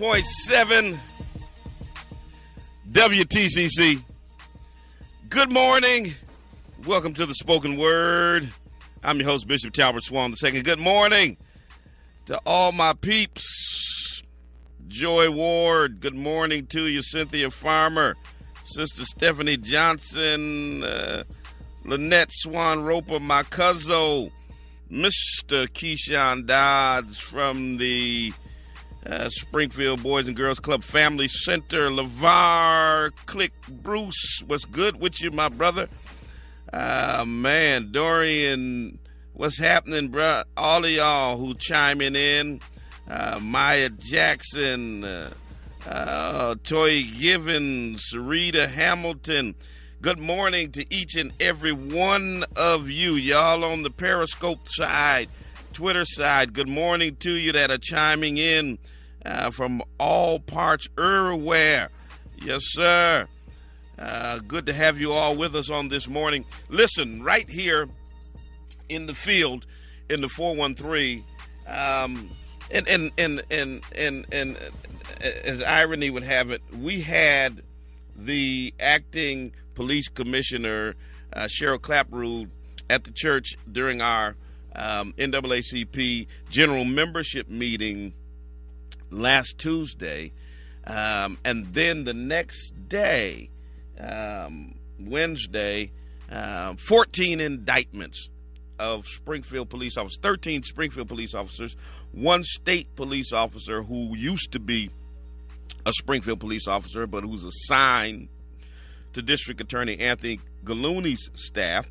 90.7 WTCC. Good morning. Welcome to the spoken word. I'm your host, Bishop Talbert Swan II. Good morning to all my peeps. Joy Ward, good morning to you. Cynthia Farmer, Sister Stephanie Johnson, uh, Lynette Swan Roper, my cousin, Mr. Keyshawn Dodds from the uh, Springfield Boys and Girls Club Family Center, LeVar, Click, Bruce, what's good with you, my brother? Uh, man, Dorian, what's happening, bro? All of y'all who chiming in, uh, Maya Jackson, uh, uh, Toy Givens, Rita Hamilton. Good morning to each and every one of you, y'all on the Periscope side Twitter side. Good morning to you that are chiming in uh, from all parts everywhere. Yes, sir. Uh, good to have you all with us on this morning. Listen, right here in the field in the 413, um, and, and, and, and, and, and uh, as irony would have it, we had the acting police commissioner, uh, Cheryl Clapprood, at the church during our um, NAACP general membership meeting last Tuesday. Um, and then the next day, um, Wednesday, uh, 14 indictments of Springfield police officers, 13 Springfield police officers, one state police officer who used to be a Springfield police officer but who's assigned to District Attorney Anthony Gulluni's staff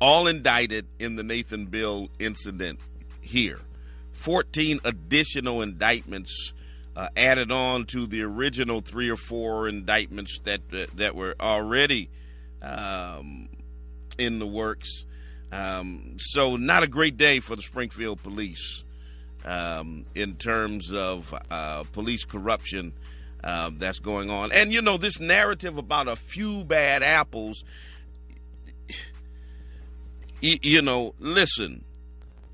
all indicted in the Nathan Bill incident here. 14 additional indictments uh, added on to the original three or four indictments that uh, that were already um, in the works. Um, so, not a great day for the Springfield police um, in terms of uh, police corruption uh, that's going on. And you know, this narrative about a few bad apples you, you know, listen,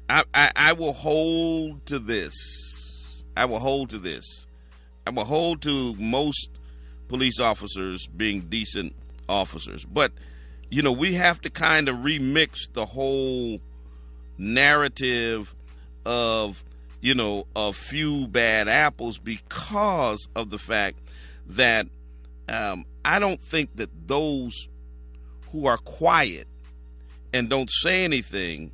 I, I, I will hold to this. I will hold to this. I will hold to most police officers being decent officers. But, you know, we have to kind of remix the whole narrative of, you know, a few bad apples because of the fact that um, I don't think that those who are quiet and don't say anything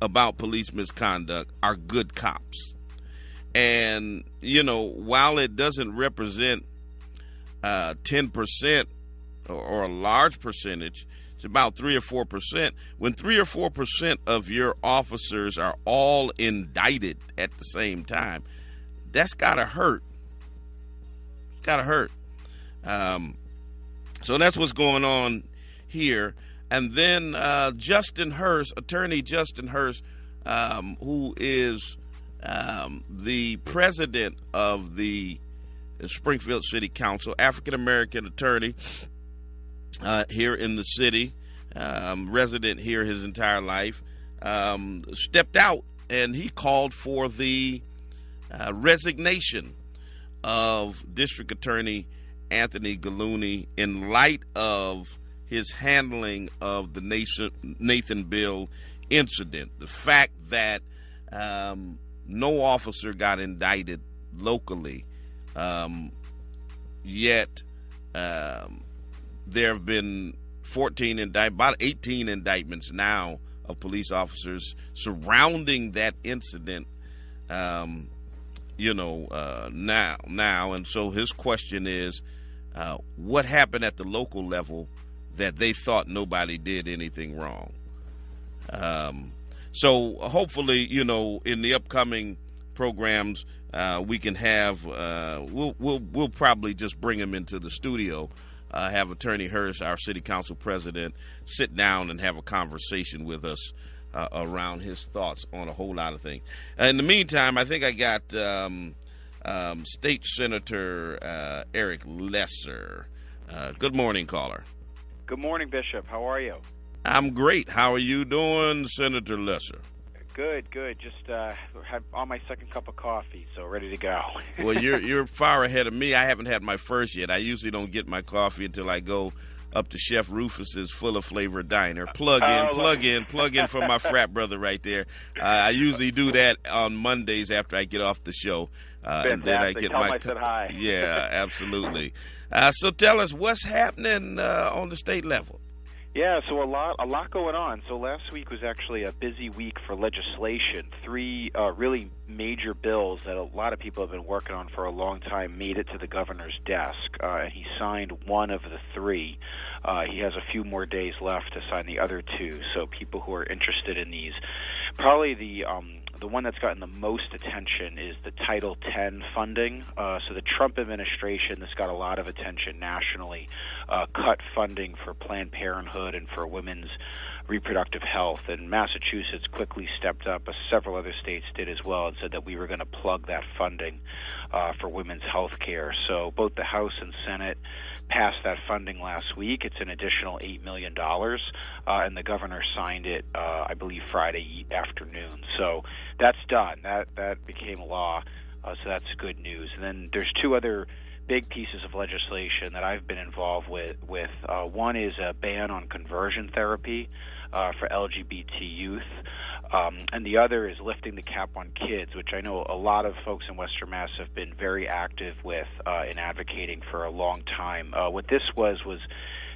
about police misconduct are good cops. And, you know, while it doesn't represent uh, 10% or, a large percentage, it's about 3 or 4%. When 3 or 4% of your officers are all indicted at the same time, that's got to hurt. Got to hurt. Um, so that's what's going on here. And then uh, Justin Hurst, attorney Justin Hurst, um, who is um, the president of the Springfield City Council, African American attorney uh, here in the city, um, resident here his entire life, um, stepped out and he called for the uh, resignation of District Attorney Anthony Gulluni in light of his handling of the Nathan, Nathan Bill incident. The fact that um, no officer got indicted locally, um, yet um, there have been 14 indict, about 18 indictments now of police officers surrounding that incident. Um, you know, uh, now, now, and so his question is, uh, what happened at the local level that they thought nobody did anything wrong. Um, so hopefully, you know, in the upcoming programs, uh, we can have uh, we'll we'll we'll probably just bring him into the studio, uh, have Attorney Hurst, our City Council President, sit down and have a conversation with us uh, around his thoughts on a whole lot of things. in the meantime, I think I got um, um, State Senator uh, Eric Lesser. Uh, good morning, caller. Good morning, Bishop. How are you? I'm great. How are you doing, Senator Lesser? good, good. Just uh, had on my second cup of coffee, so ready to go. well, you're you're far ahead of me. I haven't had my first yet. I usually don't get my coffee until I go up to Chef Rufus's Full of Flavor Diner. Plug in, oh, plug in, plug in for my frat brother right there. Uh, I usually do that on Mondays after I get off the show. Uh, and then I get Tell my said hi. yeah, absolutely. Uh, so tell us what's happening uh, on the state level. Yeah, so a lot a lot going on. So last week was actually a busy week for legislation. Three uh, really major bills that a lot of people have been working on for a long time made it to the governor's desk, uh, and he signed one of the three. Uh, he has a few more days left to sign the other two. So people who are interested in these, probably the um, the one that's gotten the most attention is the Title X funding. Uh, so the Trump administration, this got a lot of attention nationally, uh, cut funding for Planned Parenthood and for women's reproductive health. And Massachusetts quickly stepped up. Uh, several other states did as well and said that we were going to plug that funding uh, for women's health care. So both the House and Senate passed that funding last week. It's an additional $8 million, uh, and the governor signed it, uh, I believe, Friday afternoon. So that's done. That, that became law, uh, so that's good news. And then there's two other big pieces of legislation that I've been involved with. with. Uh, one is a ban on conversion therapy uh, for LGBT youth. Um, and the other is lifting the cap on kids, which I know a lot of folks in Western Mass have been very active with uh, in advocating for a long time. Uh, what this was was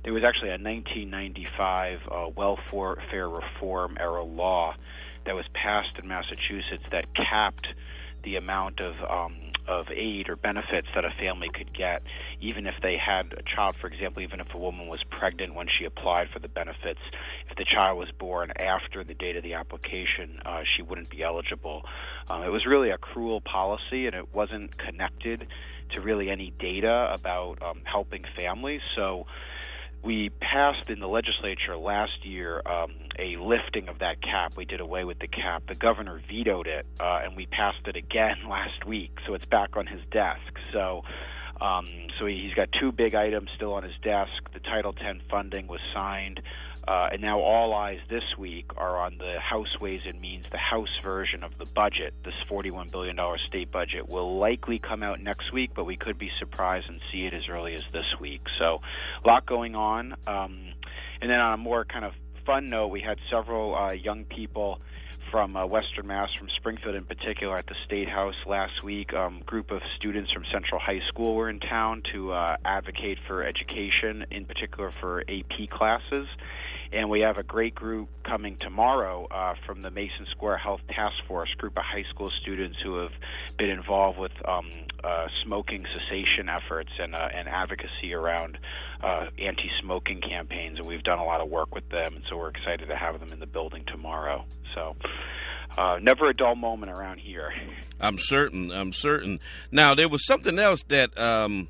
there was actually a 1995 uh, welfare reform era law that was passed in Massachusetts that capped the amount of um, of aid or benefits that a family could get, even if they had a child, for example, even if a woman was pregnant when she applied for the benefits, if the child was born after the date of the application, uh, she wouldn't be eligible. Um, it was really a cruel policy, and it wasn't connected to really any data about um, helping families. So we passed in the legislature last year um, a lifting of that cap. We did away with the cap. The governor vetoed it, uh, and we passed it again last week. So it's back on his desk. So. Um, so he's got two big items still on his desk. The Title X funding was signed. Uh, and now all eyes this week are on the House Ways and Means, the House version of the budget. This $41 billion state budget will likely come out next week, but we could be surprised and see it as early as this week. So, a lot going on. Um, and then on a more kind of fun note, we had several uh, young people from uh, Western Mass, from Springfield in particular, at the State House last week. Um, group of students from Central High School were in town to uh, advocate for education, in particular for AP classes. And we have a great group coming tomorrow uh, from the Mason Square Health Task Force, group of high school students who have been involved with um, uh, smoking cessation efforts and, uh, and advocacy around uh, anti-smoking campaigns. And we've done a lot of work with them, and so we're excited to have them in the building tomorrow. So. Uh, never a dull moment around here. I'm certain. I'm certain. Now there was something else that um,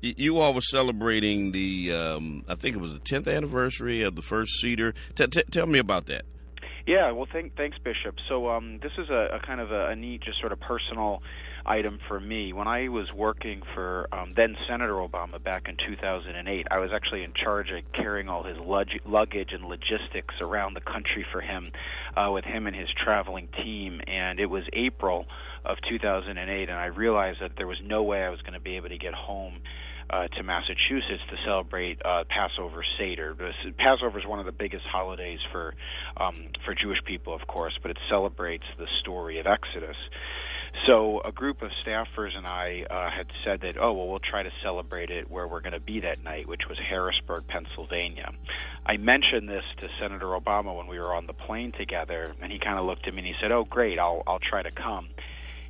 you all were celebrating the, um, I think it was the 10th anniversary of the first Seder. T- tell me about that. Yeah, well, thank, thanks, Bishop. So um, this is a, a kind of a, a, neat, just sort of personal item for me. When I was working for um, then Senator Obama back in 2008, I was actually in charge of carrying all his lug- luggage and logistics around the country for him, uh, with him and his traveling team. And it was April of 2008, and I realized that there was no way I was going to be able to get home uh, to Massachusetts to celebrate uh, Passover Seder. Passover is one of the biggest holidays for um, for Jewish people, of course, but it celebrates the story of Exodus. So a group of staffers and I uh, had said that, oh well, we'll try to celebrate it where we're going to be that night, which was Harrisburg, Pennsylvania. I mentioned this to Senator Obama when we were on the plane together, and he kind of looked at me and he said, "Oh, great, I'll I'll try to come."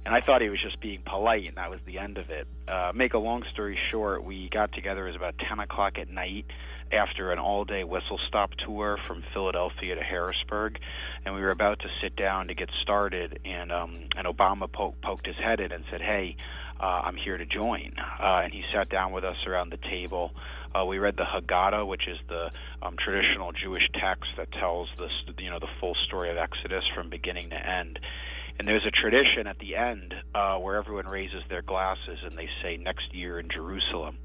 And I thought he was just being polite, and that was the end of it. Uh, make a long story short, we got together. It was about 10 o'clock at night after an all-day whistle stop tour from Philadelphia to Harrisburg, and we were about to sit down to get started, and um, and Obama po- poked his head in and said, "Hey, uh, I'm here to join," uh, and he sat down with us around the table. Uh, we read the Haggadah, which is the um, traditional Jewish text that tells the you know the full story of Exodus from beginning to end. And there's a tradition at the end uh, where everyone raises their glasses and they say next year in Jerusalem.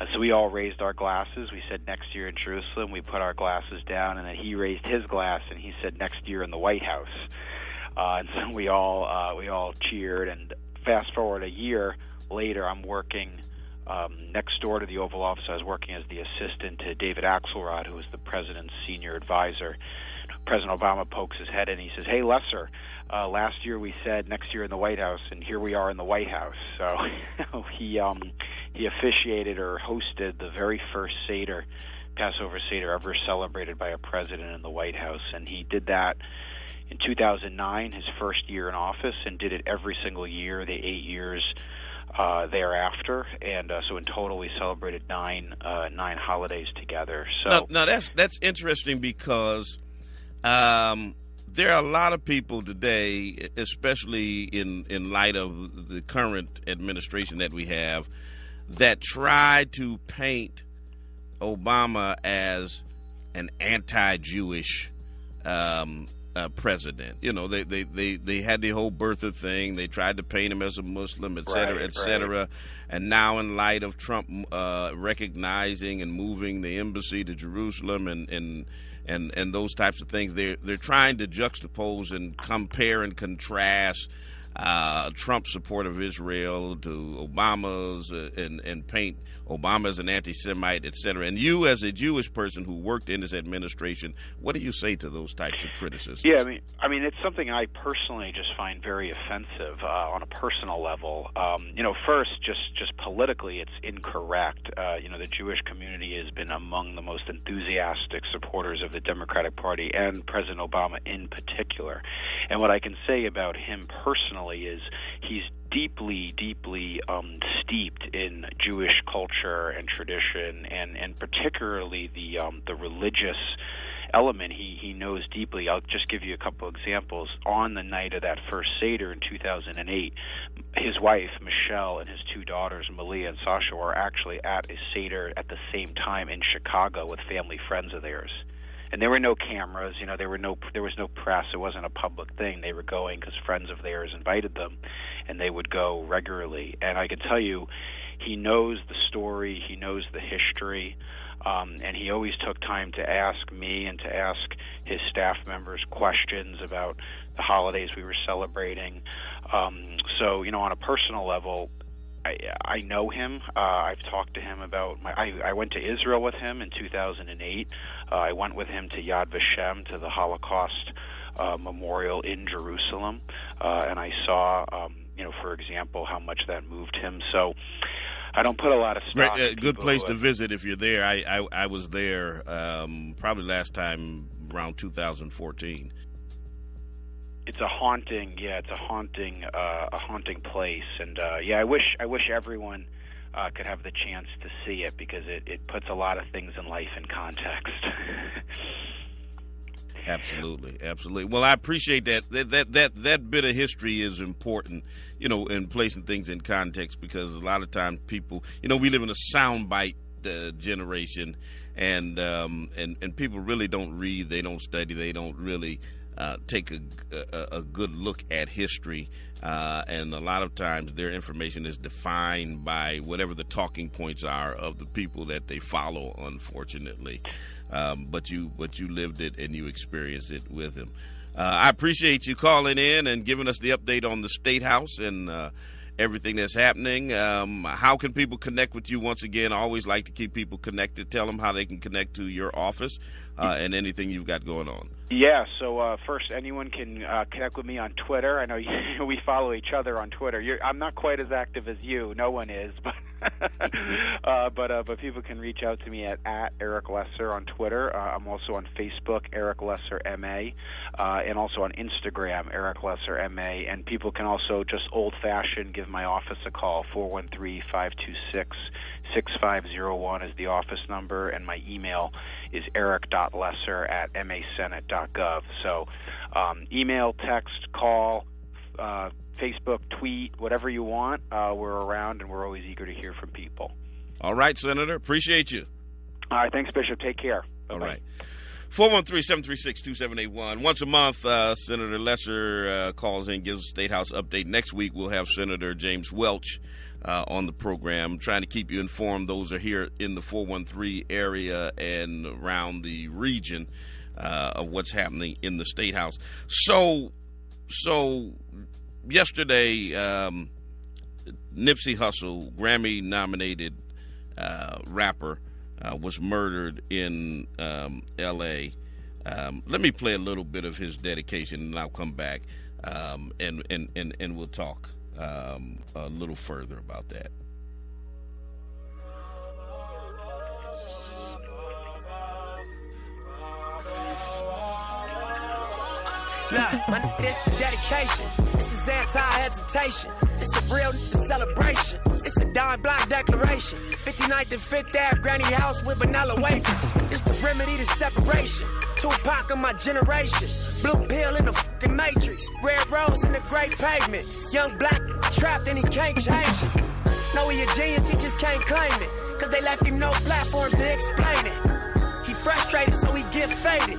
Uh, so we all raised our glasses. We said next year in Jerusalem. We put our glasses down, and then he raised his glass and he said next year in the White House. uh, and so we all uh, we all cheered. And fast forward a year later, I'm working um, next door to the Oval Office. I was working as the assistant to David Axelrod, who was the president's senior advisor. President Obama pokes his head in. He says, "Hey, Lesser, uh, last year we said next year in the White House, and here we are in the White House." So he um, he officiated or hosted the very first Seder, Passover Seder ever celebrated by a president in the White House, and he did that in 2009, his first year in office, and did it every single year, the eight years uh, thereafter. And uh, so in total, we celebrated nine uh, nine holidays together. So now, now that's that's interesting because um, there are a lot of people today, especially in in light of the current administration that we have, that try to paint Obama as an anti-Jewish um, uh, president. You know, they, they, they, they had the whole birther thing. They tried to paint him as a Muslim, et cetera, Right, et cetera. right. And now, in light of Trump uh, recognizing and moving the embassy to Jerusalem and, and and and those types of things, they're they're trying to juxtapose and compare and contrast uh, Trump's support of Israel to Obama's uh, and and paint Obama as an anti-Semite, et cetera. And you, as a Jewish person who worked in his administration, what do you say to those types of criticisms? Yeah, I mean, I mean, it's something I personally just find very offensive uh, on a personal level. Um, you know, first, just just politically, it's incorrect. Uh, you know, the Jewish community has been among the most enthusiastic supporters of the Democratic Party and President Obama in particular. And what I can say about him personally is he's deeply, deeply um, steeped in Jewish culture and tradition, and and particularly the um, the religious element he he knows deeply. I'll just give you a couple examples. On the night of that first Seder in 2008, his wife Michelle and his two daughters Malia and Sasha were actually at a Seder at the same time in Chicago with family friends of theirs. And there were no cameras, you know, there were no there was no press. It wasn't a public thing. They were going because friends of theirs invited them, and they would go regularly. And I can tell you, he knows the story, he knows the history. Um, and he always took time to ask me and to ask his staff members questions about the holidays we were celebrating. Um, so, you know, on a personal level, I, I know him. Uh, I've talked to him about my. I, I went to Israel with him in 2008. Uh, I went with him to Yad Vashem to the Holocaust uh, memorial in Jerusalem, uh, and I saw, um, you know, for example, how much that moved him. So. I don't put a lot of stock. Great, uh, good place to visit if you're there. I I, I was there um, probably last time around 2014. It's a haunting yeah it's a haunting uh a haunting place and uh yeah i wish i wish everyone uh could have the chance to see it because it it puts a lot of things in life in context Absolutely, absolutely. Well, I appreciate that. That that that that bit of history is important, you know, in placing things in context because a lot of times people, you know, we live in a soundbite uh, generation, and um, and and people really don't read, they don't study, they don't really uh, take a, a a good look at history. Uh, and a lot of times their information is defined by whatever the talking points are of the people that they follow. Unfortunately, um, but you but you lived it and you experienced it with him. Uh, I appreciate you calling in and giving us the update on the state house and uh, everything that's happening. Um, how can people connect with you? Once again, I always like to keep people connected. Tell them how they can connect to your office uh, and anything you've got going on. yeah so uh first anyone can uh connect with me on twitter i know you, we follow each other on twitter You're, i'm not quite as active as you no one is but uh but uh but people can reach out to me at at eric lesser on twitter. Uh, i'm also on facebook eric lesser ma uh and also on instagram eric lesser ma and people can also just old fashioned give my office a call. four one three five two six 6501 is the office number, and my email is eric.lesser at masenate.gov. So, um, email, text, call, uh, Facebook, tweet, whatever you want. Uh, we're around, and we're always eager to hear from people. All right, Senator. Appreciate you. All right, thanks, Bishop. Take care. All Bye-bye. right. 413-736-2781. Once a month, uh, Senator Lesser uh, calls in, gives a State House update. Next week, we'll have Senator James Welch uh, on the program, trying to keep you informed. Those are here in the 413 area and around the region uh, of what's happening in the State House. So, so yesterday, um, Nipsey Hussle, Grammy nominated uh, rapper, uh, was murdered in um, L.A. Um, let me play a little bit of his dedication, and I'll come back um, and, and, and, and we'll talk um, a little further about that. Look, my, this is dedication. This is anti-hesitation. It's a real celebration. It's a dime block declaration. 59th and 5th Ave, granny house with vanilla wafers. It's the remedy to separation. Tupac of my generation. Blue pill in the fucking matrix. Red rose in the great pavement. Young black trapped and he can't change it. No, he a genius, he just can't claim it. Cause they left him no platforms to explain it. He frustrated, so he get faded.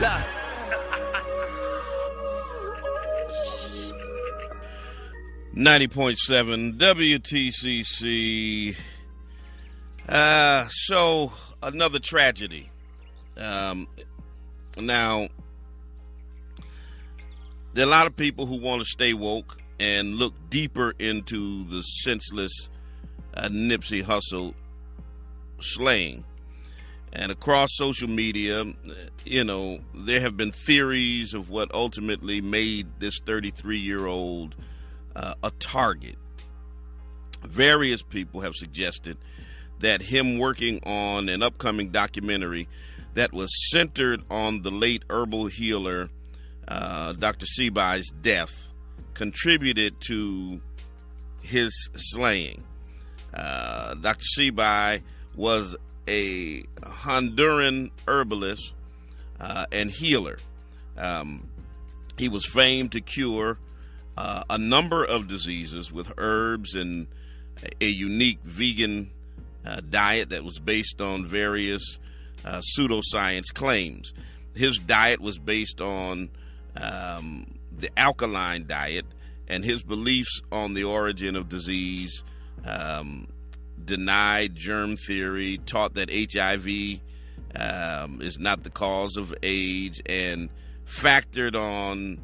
Look. Ninety point seven WTCC. Uh, so another tragedy. Um, now there are a lot of people who want to stay woke and look deeper into the senseless uh, Nipsey Hussle slaying. And across social media, you know, there have been theories of what ultimately made this 33 year old uh, a target. Various people have suggested that him working on an upcoming documentary that was centered on the late herbal healer uh, Dr. Sebi's death contributed to his slaying. Uh, Dr. Sebi was a Honduran herbalist uh, and healer. Um, he was famed to cure uh, a number of diseases with herbs and a unique vegan uh, diet that was based on various uh, pseudoscience claims. His diet was based on um, the alkaline diet and his beliefs on the origin of disease um, denied germ theory, taught that HIV um, is not the cause of AIDS, and factored on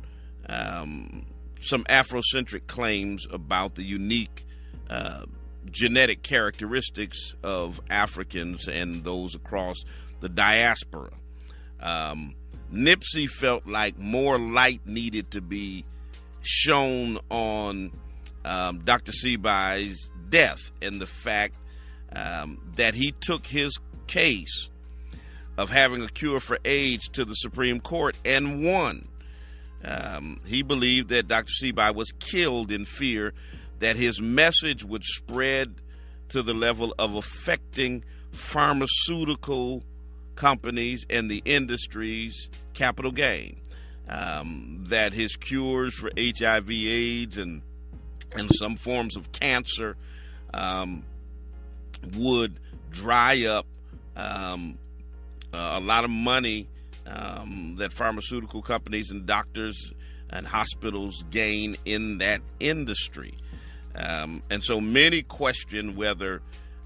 um, some Afrocentric claims about the unique uh, genetic characteristics of Africans and those across the diaspora. Um, Nipsey felt like more light needed to be shown on um, Dr. Sebi's death and the fact um, that he took his case of having a cure for AIDS to the Supreme Court and won. Um, he believed that Dr. Sebi was killed in fear that his message would spread to the level of affecting pharmaceutical companies and the industry's capital gain. Um, that his cures for HIV/AIDS and and some forms of cancer um, would dry up um, a lot of money um, that pharmaceutical companies and doctors and hospitals gain in that industry. Um, and so many question whether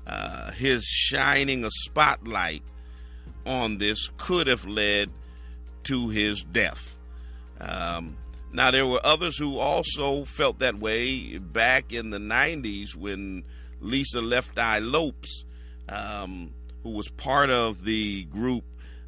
uh, his shining a spotlight on this could have led to his death. Um, now, there were others who also felt that way back in the 90s when Lisa Left Eye Lopes, um, who was part of the group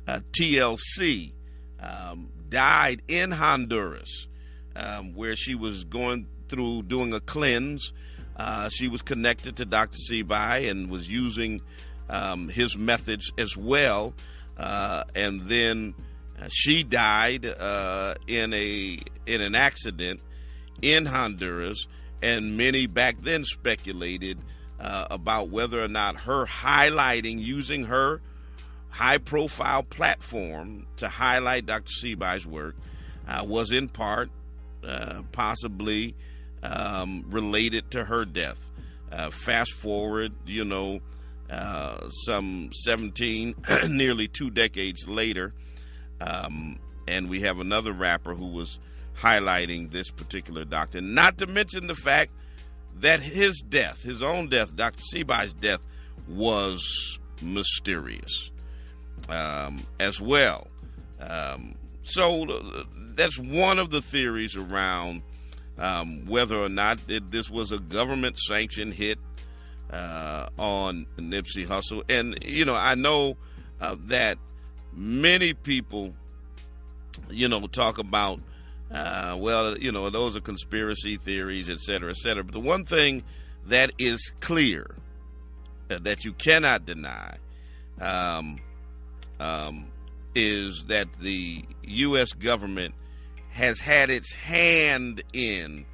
uh, TLC, um, died in Honduras, um, where she was going through doing a cleanse. Uh, she was connected to Dr. Sebi and was using um, his methods as well. Uh, and then uh, she died uh, in a in an accident in Honduras, and many back then speculated uh, about whether or not her highlighting using her high profile platform to highlight Dr. Sebi's work uh, was in part uh, possibly um, related to her death. Uh, fast forward, you know, uh, some 17, nearly two decades later, um, and we have another rapper who was highlighting this particular doctor. Not to mention the fact that his death, his own death, Dr. Sebi's death, was mysterious um, as well. Um, so uh, that's one of the theories around um, whether or not it, this was a government sanctioned hit uh, on Nipsey Hussle. And, you know, I know uh, that many people, you know, talk about, uh, well, you know, those are conspiracy theories, et cetera, et cetera. But the one thing that is clear uh, that you cannot deny um, um, is that the U.S. government has had its hand in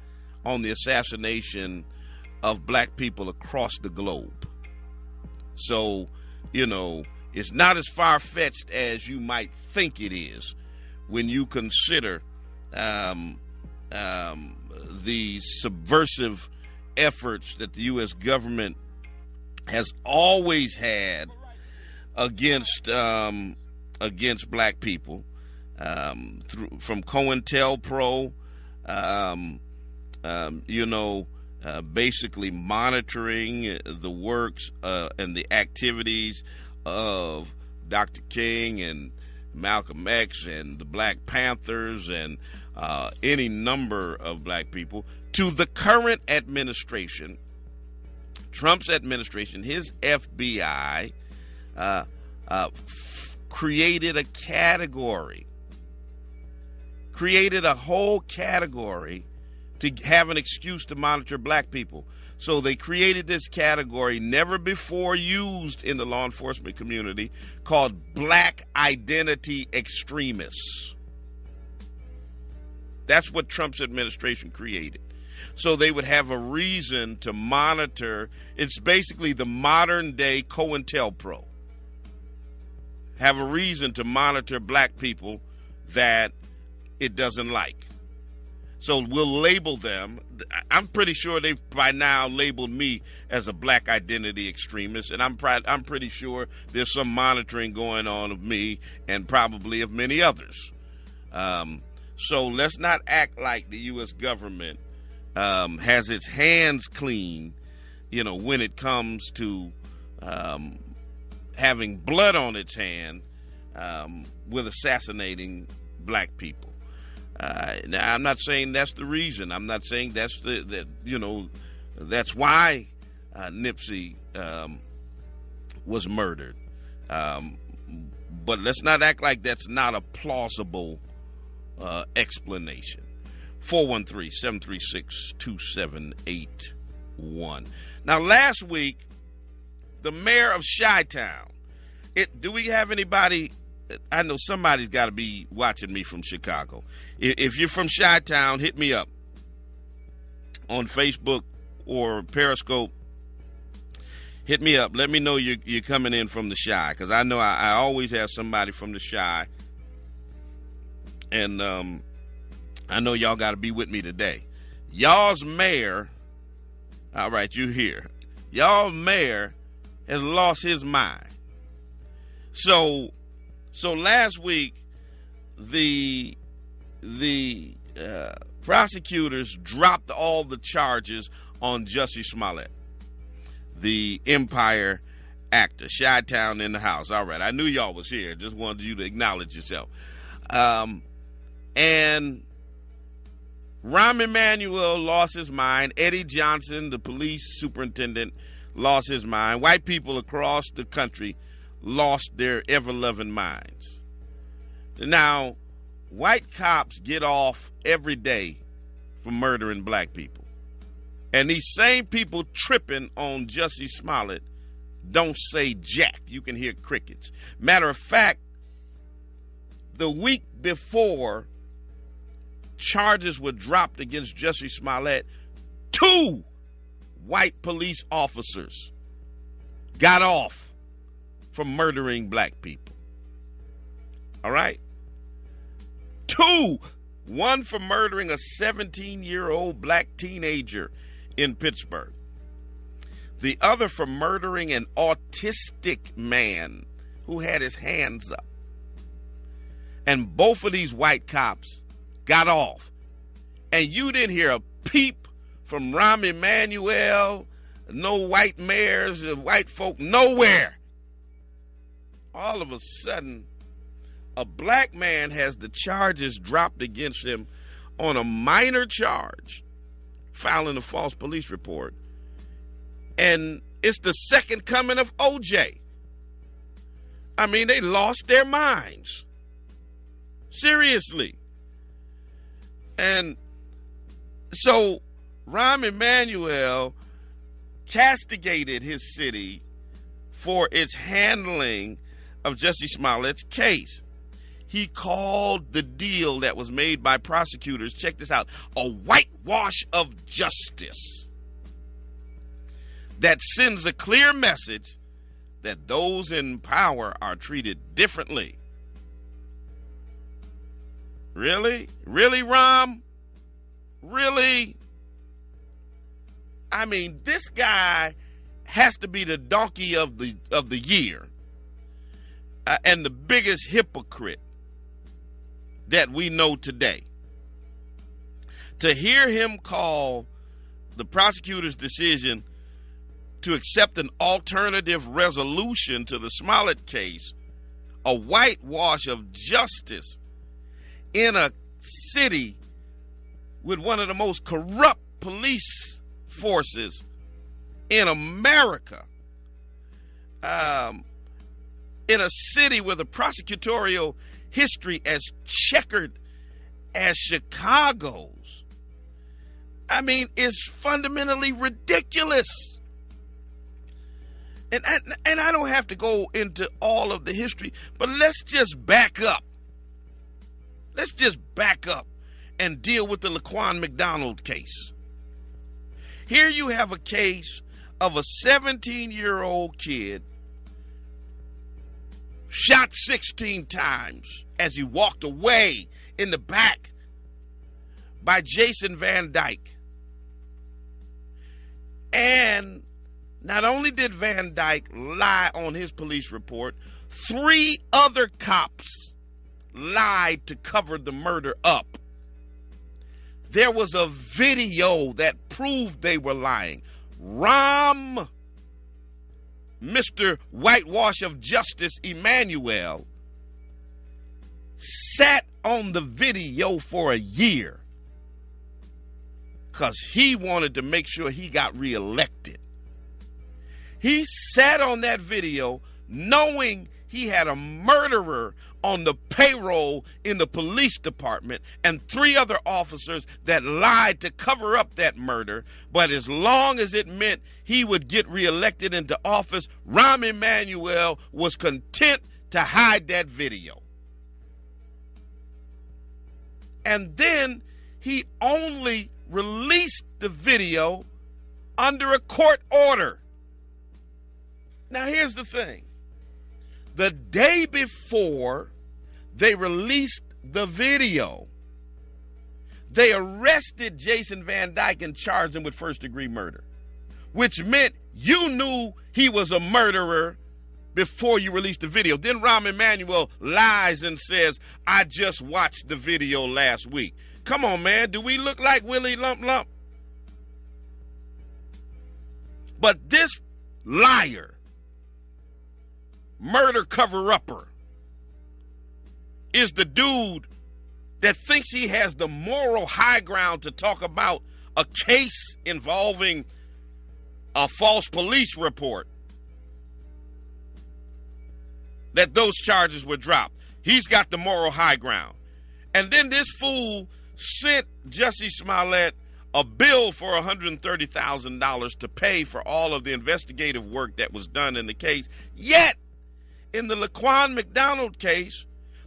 on the assassination of black people across the globe. So, you know, it's not as far fetched as you might think it is when you consider um, um, the subversive efforts that the U.S. government has always had against um, against black people um, through, from COINTELPRO, um, um, you know, uh, basically monitoring the works uh, and the activities of Dr. King and Malcolm X and the Black Panthers and uh, any number of black people to the current administration, Trump's administration, his FBI uh, uh, f- created a category created a whole category to have an excuse to monitor black people. So they created this category never before used in the law enforcement community called black identity extremists. That's what Trump's administration created. So they would have a reason to monitor. It's basically the modern day COINTELPRO. Have a reason to monitor black people that it doesn't like. So we'll label them. I'm pretty sure they've by now labeled me as a black identity extremist, and I'm pr- I'm pretty sure there's some monitoring going on of me and probably of many others. Um, so let's not act like the U.S. government um, has its hands clean, you know, when it comes to um, having blood on its hand um, with assassinating black people. Uh, now, I'm not saying that's the reason. I'm not saying that's the that you know that's why uh, Nipsey um, was murdered. Um, but let's not act like that's not a plausible uh, explanation. 413 736 2781. Now, last week, the mayor of Chi Town, it, do we have anybody I know somebody's got to be watching me from Chicago. If you're from Chi Town, hit me up on Facebook or Periscope. Hit me up. Let me know you're, you're coming in from the Chi because I know I, I, always have somebody from the Chi. and um, I know y'all got to be with me today. Y'all's mayor, all right, you here. Y'all mayor has lost his mind. So so last week, the the uh, prosecutors dropped all the charges on Jussie Smollett, the Empire actor, Chi Town in the house. All right, I knew y'all was here. Just wanted you to acknowledge yourself. Um, and Rahm Emanuel lost his mind. Eddie Johnson, the police superintendent, lost his mind. White people across the country lost their ever loving minds. Now, white cops get off every day for murdering black people. And these same people tripping on Jussie Smollett don't say jack. You can hear crickets. Matter of fact, the week before charges were dropped against Jussie Smollett, two white police officers got off from murdering black people. All right? Two one for murdering a 17 year old black teenager in Pittsburgh, the other for murdering an autistic man who had his hands up. And both of these white cops got off. And you didn't hear a peep from Rahm Emanuel, no white mayors, white folk, nowhere. All of a sudden, a black man has the charges dropped against him on a minor charge, filing a false police report. And it's the second coming of OJ. I mean, they lost their minds. Seriously. And so Rahm Emanuel castigated his city for its handling of Jussie Smollett's case. He called the deal that was made by prosecutors, check this out, a whitewash of justice that sends a clear message that those in power are treated differently. Really? Really, Rahm? Really? I mean, this guy has to be the donkey of the of the year uh, and the biggest hypocrite that we know today. To hear him call the prosecutor's decision to accept an alternative resolution to the Smollett case a whitewash of justice in a city with one of the most corrupt police forces in America, um, in a city with a prosecutorial history as checkered as Chicago's. I mean, it's fundamentally ridiculous. And I, and I don't have to go into all of the history, but let's just back up. Let's just back up and deal with the Laquan McDonald case. Here you have a case of a 17 year old kid shot 16 times as he walked away in the back by Jason Van Dyke. And not only did Van Dyke lie on his police report, three other cops lied to cover the murder up. There was a video that proved they were lying. Rahm, Mr. Whitewash of Justice Emanuel, sat on the video for a year because he wanted to make sure he got reelected. He sat on that video knowing he had a murderer on the payroll in the police department and three other officers that lied to cover up that murder. But as long as it meant he would get reelected into office, Rahm Emanuel was content to hide that video. And then he only released the video under a court order. Now, here's the thing the day before they released the video, they arrested Jason Van Dyke and charged him with first degree murder, which meant you knew he was a murderer before you released the video. Then Rahm Emanuel lies and says, I just watched the video last week. Come on, man. Do we look like Willie Lump Lump? But this liar murder cover upper is the dude that thinks he has the moral high ground to talk about a case involving a false police report that those charges were dropped. He's got the moral high ground. And then this fool sent Jesse Smollett a bill for $130,000 to pay for all of the investigative work that was done in the case. Yet in the Laquan McDonald case,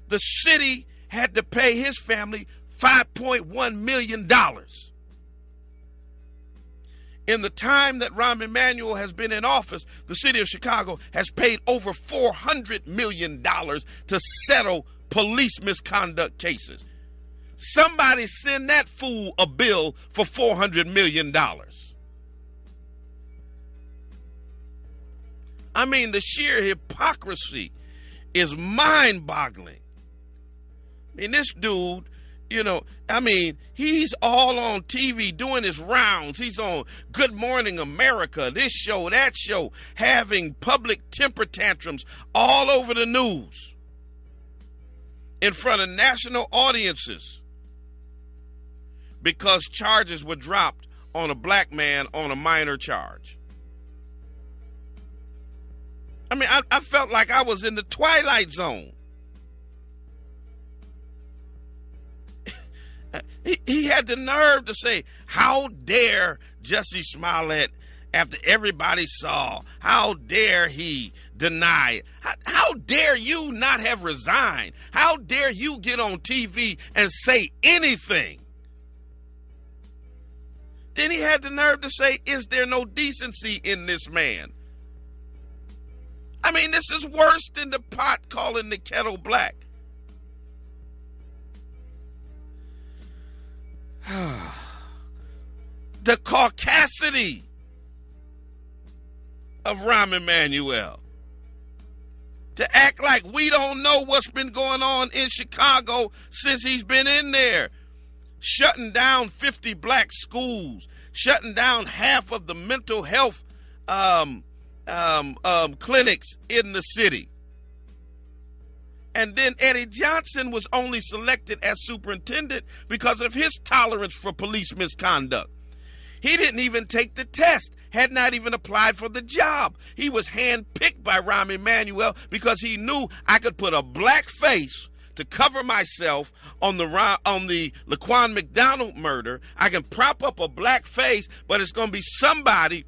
the city had to pay his family $5.1 million. In the time that Rahm Emanuel has been in office, the city of Chicago has paid over $400 million to settle police misconduct cases. Somebody send that fool a bill for $400 million. I mean, the sheer hypocrisy is mind boggling. I mean, this dude, you know, I mean, he's all on TV doing his rounds. He's on Good Morning America, this show, that show, having public temper tantrums all over the news in front of national audiences because charges were dropped on a black man on a minor charge. I mean, I, I felt like I was in the twilight zone. he, he had the nerve to say, How dare Jussie Smollett, after everybody saw, how dare he deny it? How, how dare you not have resigned? How dare you get on TV and say anything? Then he had the nerve to say, Is there no decency in this man? I mean, this is worse than the pot calling the kettle black. the caucasity of Rahm Emanuel. To act like we don't know what's been going on in Chicago since he's been in there. Shutting down 50 black schools, shutting down half of the mental health um, um, um, clinics in the city. And then Eddie Johnson was only selected as superintendent because of his tolerance for police misconduct. He didn't even take the test, had not even applied for the job. He was handpicked by Rahm Emanuel because he knew I could put a black face to cover myself on the on the Laquan McDonald murder. I can prop up a black face, but it's going to be somebody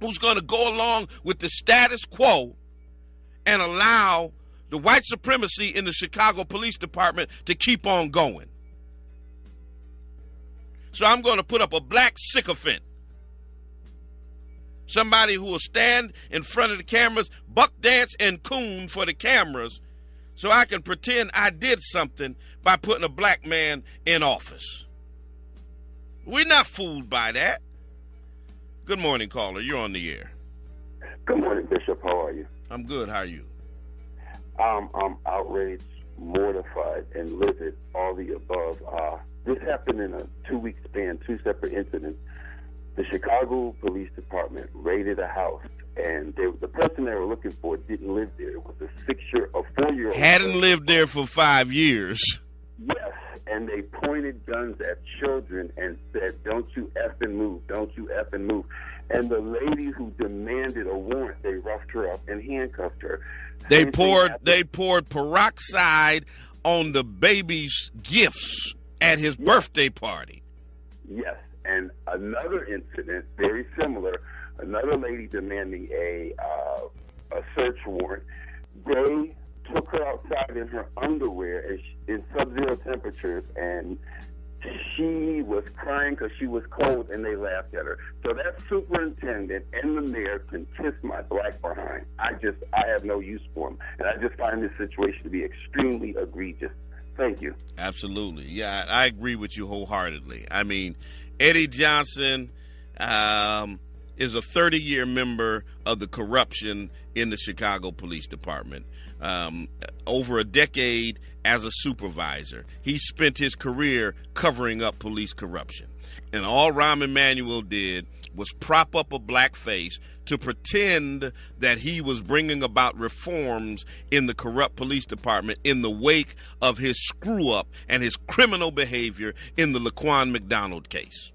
who's going to go along with the status quo and allow the white supremacy in the Chicago Police Department to keep on going. So I'm going to put up a black sycophant. Somebody who will stand in front of the cameras, buck dance and coon for the cameras, so I can pretend I did something by putting a black man in office. We're not fooled by that. Good morning, caller. You're on the air. Good morning, Bishop. How are you? I'm good. How are you? Um, I'm outraged, mortified, and livid. All the above. Uh, this happened in a two-week span, two separate incidents. The Chicago Police Department raided a house, and they, the person they were looking for didn't live there. It was a six-year, a four-year-old. Hadn't lived there for five years. Yes, and they pointed guns at children and said, "Don't you effing move! Don't you effing move!" And the lady who demanded a warrant, they roughed her up and handcuffed her. They Same poured they poured peroxide on the baby's gifts at his yes. birthday party. Yes, and another incident very similar. Another lady demanding a uh, a search warrant. They took her outside in her underwear in sub-zero temperatures, and she was crying because she was cold, and they laughed at her. So that superintendent and the mayor can kiss my black behind. I just, I have no use for them, and I just find this situation to be extremely egregious. Thank you. Absolutely, yeah, I agree with you wholeheartedly. I mean, Eddie Johnson. Um, is a 30 year member of the corruption in the Chicago Police Department um, over a decade as a supervisor. He spent his career covering up police corruption. And all Rahm Emanuel did was prop up a black face to pretend that he was bringing about reforms in the corrupt police department in the wake of his screw up and his criminal behavior in the Laquan McDonald case.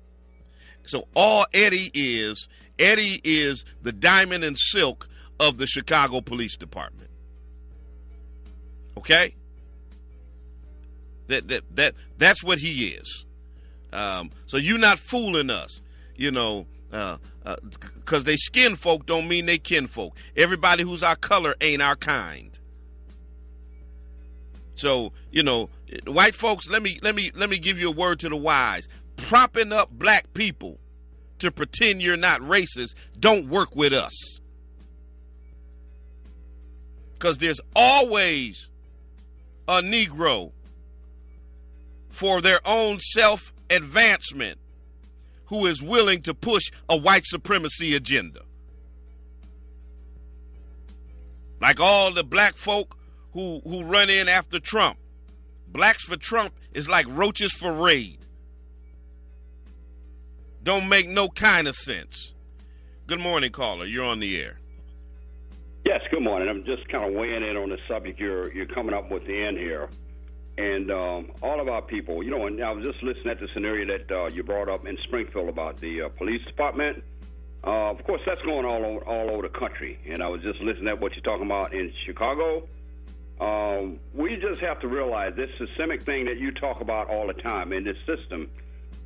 So all Eddie is, Eddie is the diamond and silk of the Chicago Police Department. Okay? That that that that's what he is. Um, so you're not fooling us, you know, because uh, uh, they skin folk don't mean they kin folk. Everybody who's our color ain't our kind. So you know, white folks, let me let me let me give you a word to the wise. Propping up black people to pretend you're not racist don't work with us. Because there's always a Negro for their own self advancement who is willing to push a white supremacy agenda. Like all the black folk who, who run in after Trump. Blacks for Trump is like roaches for raid. Don't make no kind of sense. Good morning, caller. You're on the air. Yes, good morning. I'm just kind of weighing in on the subject you're you're coming up with end here, and um, all of our people. You know, and I was just listening at the scenario that uh, you brought up in Springfield about the uh, police department. Uh, of course, that's going all over, all over the country, and I was just listening at what you're talking about in Chicago. Um, we just have to realize this systemic thing that you talk about all the time in this system.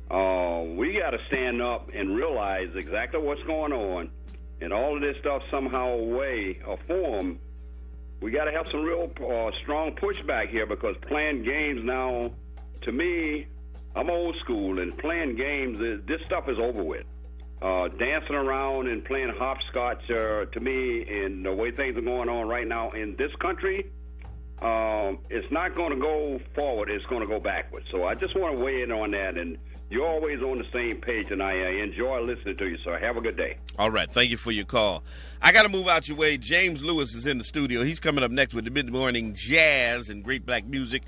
Uh, we got to stand up and realize exactly what's going on and all of this stuff somehow, way, or form, we got to have some real uh, strong pushback here because playing games now, to me, I'm old school, and playing games, this stuff is over with. Uh, dancing around and playing hopscotch, uh, to me, and the way things are going on right now in this country, um, it's not going to go forward. It's going to go backwards. So I just want to weigh in on that and you're always on the same page, and I enjoy listening to you, sir. Have a good day. All right. Thank you for your call. I got to move out your way. James Lewis is in the studio. He's coming up next with the mid morning jazz and great black music.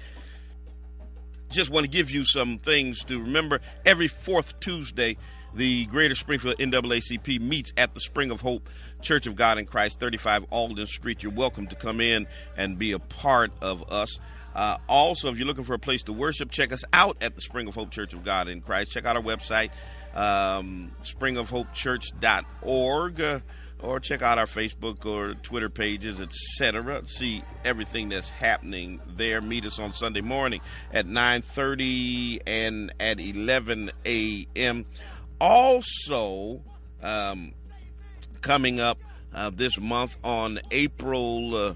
Just want to give you some things to remember. Every fourth Tuesday, the Greater Springfield NAACP meets at the Spring of Hope Church of God in Christ, 35 Alden Street. You're welcome to come in and be a part of us. Uh, also, if you're looking for a place to worship, check us out at the Spring of Hope Church of God in Christ. Check out our website, um, springofhopechurch.org, uh, or check out our Facebook or Twitter pages, etc. See everything that's happening there. Meet us on Sunday morning at 9:30 and at 11 a.m. Also, um, coming up uh, this month on April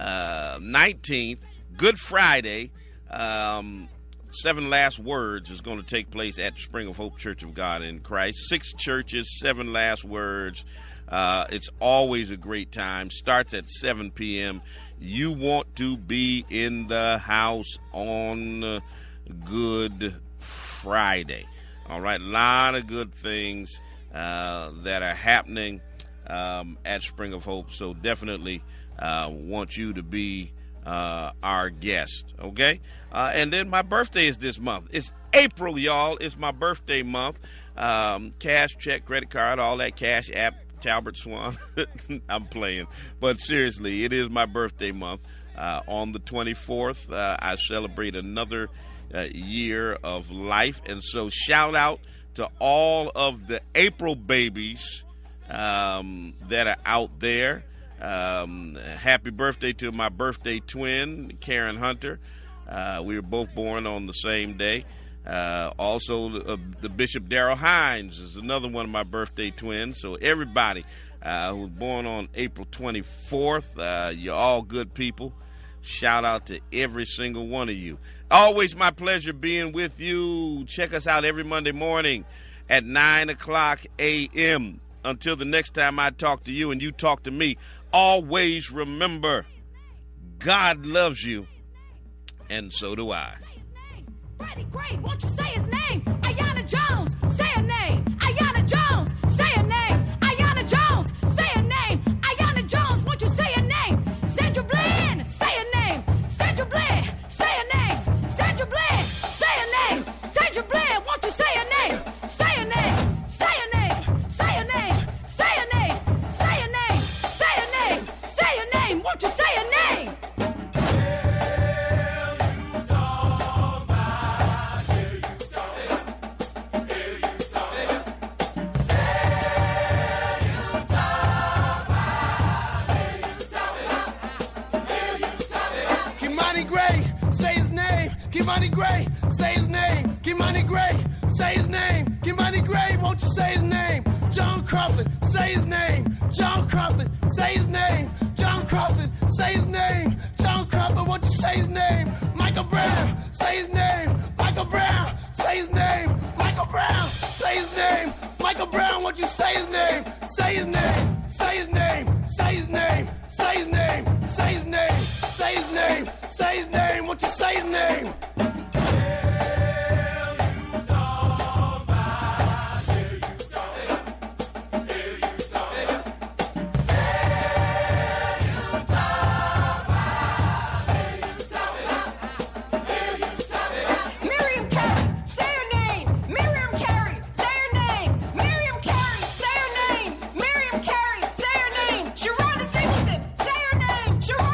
uh, 19th uh, Good Friday, um, Seven Last Words is going to take place at Spring of Hope Church of God in Christ. Six churches, seven last words. Uh, it's always a great time. Starts at 7 p.m. You want to be in the house on uh, Good Friday. All right, a lot of good things uh, that are happening um, at Spring of Hope. So definitely uh, want you to be uh, our guest. Okay, uh, and then my birthday is this month. It's April, y'all. It's my birthday month. Um, cash, check, credit card, all that cash app. Talbert Swan. I'm playing, but seriously, it is my birthday month. Uh, on the 24th, uh, I celebrate another uh, year of life, and so shout out to all of the April babies um, that are out there. Um, happy birthday to my birthday twin, Karen Hunter. Uh, we were both born on the same day. Uh, also, uh, the Bishop Daryl Hines is another one of my birthday twins. So, everybody uh, who was born on April 24th, uh, you're all good people. Shout out to every single one of you. Always my pleasure being with you. Check us out every Monday morning at 9 o'clock a.m. Until the next time I talk to you and you talk to me, always remember God loves you, and so do I.